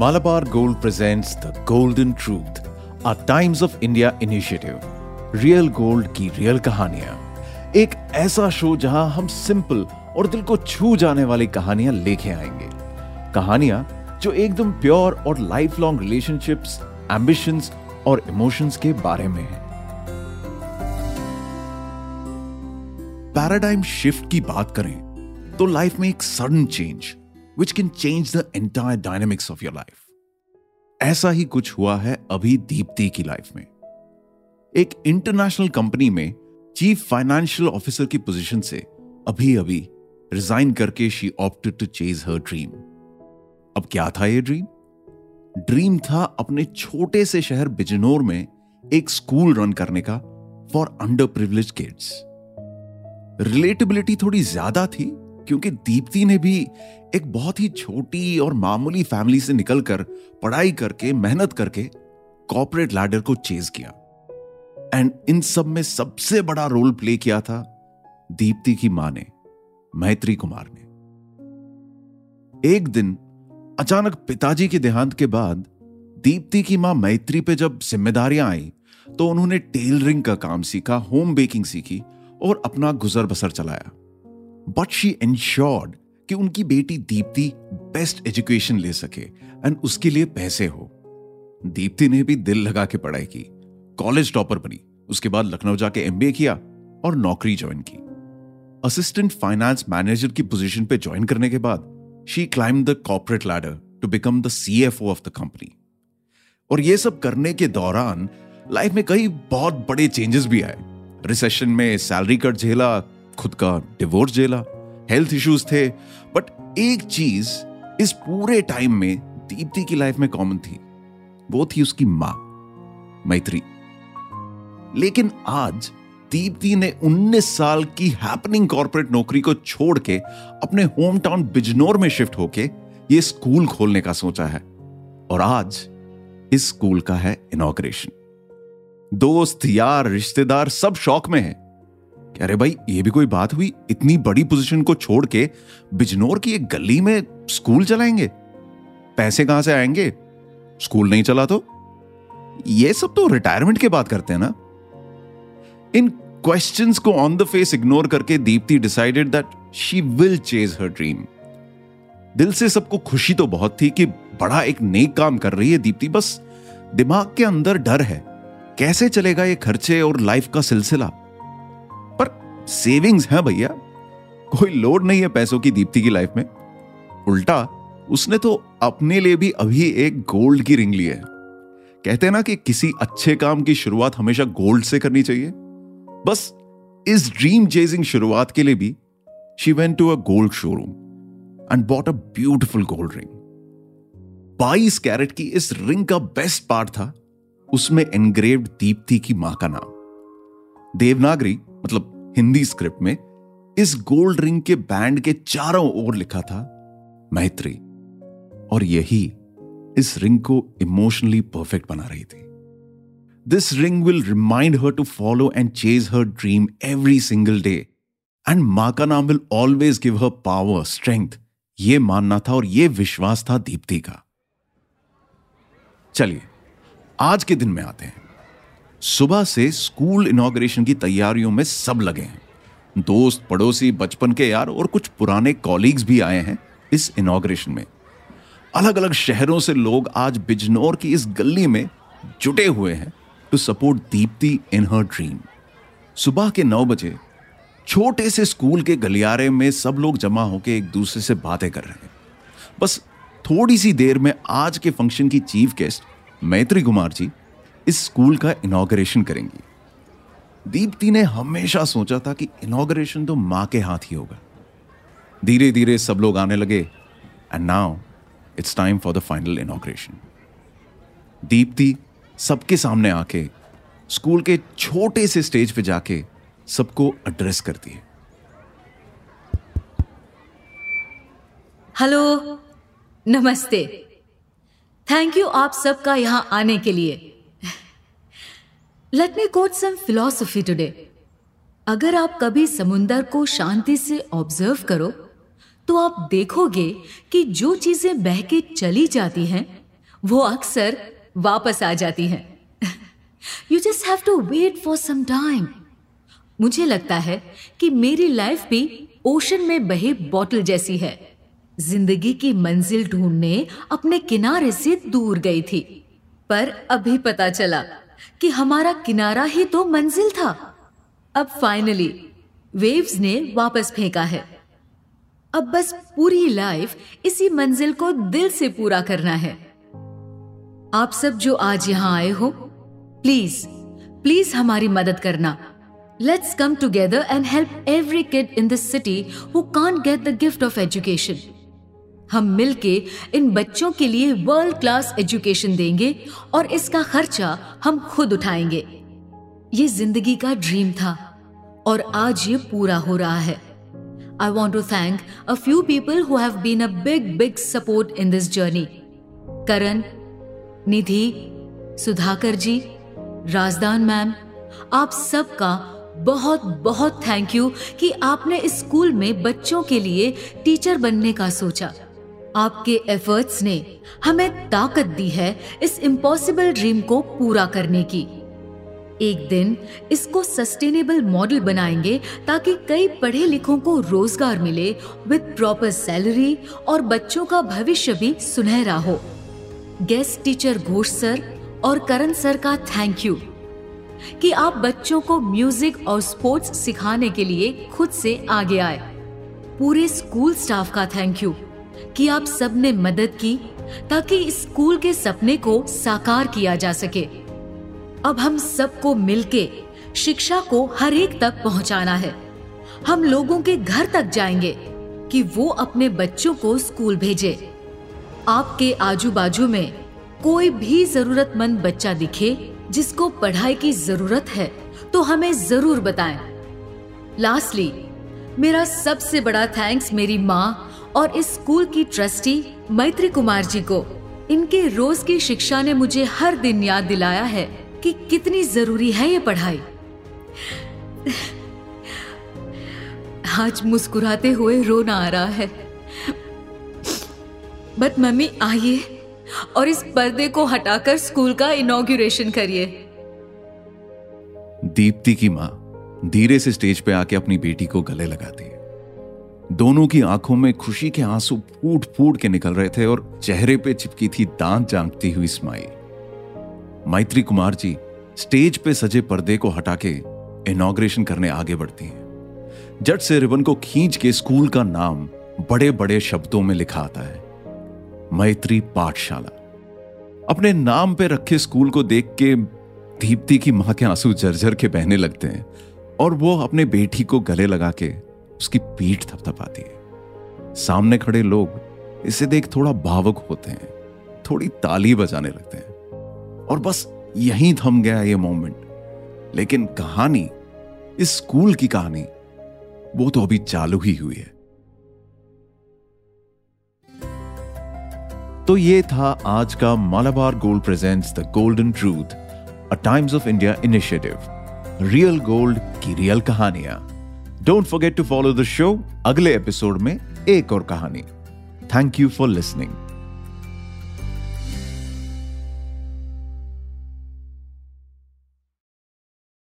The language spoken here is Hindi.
Malabar Gold presents The Golden Truth, a Times of India initiative. Real gold की रियल कहानियाँ। एक ऐसा शो जहाँ हम सिंपल और दिल को छू जाने वाली कहानियाँ लेके आएँगे। कहानियाँ जो एकदम प्योर और लाइफ लॉन्ग रिलेशनशिप्स एम्बिशंस और इमोशंस के बारे में है। पैराडाइम शिफ्ट की बात करें तो लाइफ में एक sudden change which can change the entire dynamics of your life ऐसा ही कुछ हुआ है अभी दीप्ति की लाइफ में। एक इंटरनेशनल कंपनी में चीफ फाइनेंशियल ऑफिसर की पोजीशन से अभी अभी रिजाइन करके she opted to chase her dream अब क्या था ये ड्रीम ड्रीम था अपने छोटे से शहर बिजनौर में एक स्कूल रन करने का for under privilege kids relatability थोड़ी ज़्यादा थी क्योंकि दीप्ति ने भी एक बहुत ही छोटी और मामूली फैमिली से निकलकर पढ़ाई करके, मेहनत करके कॉपरेट लैडर को चेज किया। एंड इन सब में सबसे बड़ा रोल प्ले किया था दीप्ति की माँ ने, मैत्री कुमार ने। एक दिन, अचानक पिताजी के देहांत के बाद दीप्ति की माँ मैत्री पे जब जिम्मेदारियाँ आई तो उन्होंने टेलरिंग का काम सीखा होम बेकिंग सीखी और अपना गुजर बसर चलाया। बट शी इंश्योर्ड कि उनकी बेटी दीप्ति बेस्ट एजुकेशन ले सके एंड उसके लिए पैसे हो। दीप्ति ने भी दिल लगा के पढ़ाई की। कॉलेज टॉपर बनी। उसके बाद लखनऊ जाके एमबीए किया और नौकरी ज्वाइन की। असिस्टेंट फाइनेंस मैनेजर की पोजीशन पे ज्वाइन करने के बाद she climb the corporate ladder to become the CFO of the company और ये सब करने के दौरान लाइफ में कई बहुत बड़े चेंजेस भी आए। रिसेशन में सैलरी कट झेला खुद का डिवोर्स झेला हेल्थ इश्यूज़ थे बट एक चीज़ इस पूरे टाइम में दीप्ति की लाइफ में कॉमन थी, वो थी उसकी माँ, मैत्री। लेकिन आज दीप्ति ने 19 साल की हैपनिंग कॉर्पोरेट नौकरी को छोड़ के अपने होम टाउन बिजनौर में शिफ्ट होके ये स्कूल खोलने का सोचा है। और आज इस स्कूल का है इनॉग्रेशन दोस्त, यार, रिश्तेदार सब शौक में है। रहे, भाई, ये भी कोई बात हुई? इतनी बड़ी पोजीशन को छोड़ के बिजनौर की एक गली में स्कूल चलाएँगे? पैसे कहाँ से आएँगे? स्कूल नहीं चला तो? ये सब तो रिटायरमेंट के बात करते हैं ना। इन क्वेश्चंस को ऑन द फेस इग्नोर करके Deepti decided that she will chase her dream दिल से सबको खुशी तो बहुत थी कि बड़ा एक नेक काम कर रही है दीप्ति बस दिमाग के अंदर डर है। कैसे चलेगा ये खर्चे और लाइफ का सिलसिला? सेविंग्स है भैया। कोई लोड नहीं है पैसों की दीप्ति की लाइफ में। उल्टा, उसने तो अपने लिए भी अभी एक गोल्ड की रिंग ली है। कहते हैं ना कि किसी अच्छे काम की शुरुआत हमेशा गोल्ड से करनी चाहिए। बस, इस ड्रीम चेजिंग शुरुआत के लिए भी she went to a gold showroom and bought a beautiful gold ring बाईस कैरेट की इस रिंग का बेस्ट पार्ट था, उसमें एनग्रेव्ड दीप्ति की माँ का नाम। देवनागरी मतलब हिंदी स्क्रिप्ट में इस गोल्ड रिंग के बैंड के चारों ओर लिखा था, मैत्री। और यही इस रिंग को इमोशनली परफेक्ट बना रही थी। This ring will remind her to follow and chase her dream every single day and माँ का नाम will always give her power strength यह मानना था और यह विश्वास था दीप्ति का। चलिए, आज के दिन में आते हैं। सुबह से स्कूल इनॉग्रेशन की तैयारियों में सब लगे हैं। दोस्त पड़ोसी, बचपन के यार और कुछ पुराने कॉलीग्स भी आए हैं इस इनॉग्रेशन में। अलग अलग शहरों से लोग आज बिजनौर की इस गली में जुटे हुए हैं to support Deepti in her dream सुबह के नौ बजे छोटे से स्कूल के गलियारे में सब लोग जमा होकर एक दूसरे से बातें कर रहे हैं। बस थोड़ी सी देर में आज के फ़ंक्शन की चीफ गेस्ट मैत्री कुमार जी इस स्कूल का इनॉग्रेशन करेंगी। दीप्ति ने हमेशा सोचा था कि इनॉग्रेशन तो माँ के हाथ ही होगा। धीरे धीरे सब लोग आने लगे and now it's time for the final inauguration Deepti सबके सामने आके स्कूल के छोटे से स्टेज पे जाके सबको एड्रेस करती है। हेलो, नमस्ते। थैंक यू आप सबका यहाँ आने के लिए। Let me quote some philosophy today अगर आप कभी समुंदर को शांति से ऑब्ज़र्व करो तो आप देखोगे कि जो चीज़ें बह के चली जाती हैं, वो अक्सर वापस आ जाती हैं। You just have to wait for some time मुझे लगता है कि मेरी लाइफ भी ओशन में बहे बॉटल जैसी है। ज़िंदगी की मंजिल ढूँढने अपने किनारे से दूर गई थी, पर अभी पता चला। कि हमारा किनारा ही तो मंजिल था। अब फाइनली वेव्स ने वापस फेंका है। अब बस पूरी लाइफ इसी मंजिल को दिल से पूरा करना है। आप सब जो आज यहाँ आए हो प्लीज़ प्लीज़ हमारी मदद करना। Let's come together and help every kid in this city who can't get the gift of education हम मिलके इन बच्चों के लिए वर्ल्ड क्लास एजुकेशन देंगे और इसका खर्चा हम खुद उठाएँगे। ये ज़िंदगी का ड्रीम था और आज ये पूरा हो रहा है। I want to thank a few people who have been a big big support in this journey Karan Nidhi Sudhakar ji Rajdan ma'am आप सबका बहुत बहुत थैंक यू कि आपने इस स्कूल में बच्चों के लिए टीचर बनने का सोचा। आपके एफर्ट्स ने हमें ताकत दी है इस इम्पॉसिबल ड्रीम को पूरा करने की। एक दिन इसको सस्टेनेबल मॉडल बनाएँगे ताकि कई पढ़े लिखों को रोज़गार मिले विद प्रॉपर सैलरी और बच्चों का भविष्य भी सुनहरा हो। गेस्ट टीचर घोष सर और करण सर का थैंक यू कि आप बच्चों को म्यूज़िक और स्पोर्ट्स सिखाने के लिए खुद से आगे आए। पूरे स्कूल स्टाफ का थैंक यू कि आप सबने मदद की ताकि इस स्कूल के सपने को साकार किया जा सके। अब हम सबको मिलके शिक्षा को हर एक तक पहुंचाना है। हम लोगों के घर तक जाएँगे कि वो अपने बच्चों को स्कूल भेजे। आपके आजू बाजू में कोई भी जरूरतमंद बच्चा दिखे जिसको पढ़ाई की ज़रूरत है तो हमें ज़रूर बताएँ। लास्टली मेरा सबसे बड़ा थैंक्स मेरी माँ और इस स्कूल की ट्रस्टी मैत्री कुमार जी को। इनके रोज की शिक्षा ने मुझे हर दिन याद दिलाया है कि कितनी ज़रूरी है ये पढ़ाई। आज मुस्कुराते हुए रोना आ रहा है। बट मम्मी, आइए और इस पर्दे को हटाकर स्कूल का इनॉग्रेशन करिए। दीप्ति की माँ धीरे से स्टेज पे आके अपनी बेटी को गले लगाती। दोनों की आँखों में खुशी के आँसू फूट फूट के निकल रहे थे और चेहरे पे चिपकी थी दांत जांकती हुई स्माइल। मैत्री कुमार जी, स्टेज पे सजे पर्दे को हटा के इनॉग्रेशन करने आगे बढ़ती हैं। जट से रिबन को खींच के स्कूल का नाम बड़े बड़े शब्दों में लिखा आता है। मैत्री पाठशाला। अपने नाम पे रखे स्कूल को देख के दीप्ति की माँ के आँसू जर्जर के बहने लगते हैं और वो अपने बेटी को गले लगा के उसकी पीठ थपथपाती है। सामने खड़े लोग इसे देख थोड़ा भावुक होते हैं, थोड़ी ताली बजाने लगते हैं। और बस यहीं थम गया ये मोमेंट। लेकिन कहानी, इस स्कूल की कहानी, वो तो अभी चालू ही हुई है। तो ये था आज का Malabar Gold presents the Golden Truth, a Times of India initiative, real gold की रियल कहानियाँ। Don't forget to follow the show अगले एपिसोड में एक और कहानी. Thank you for listening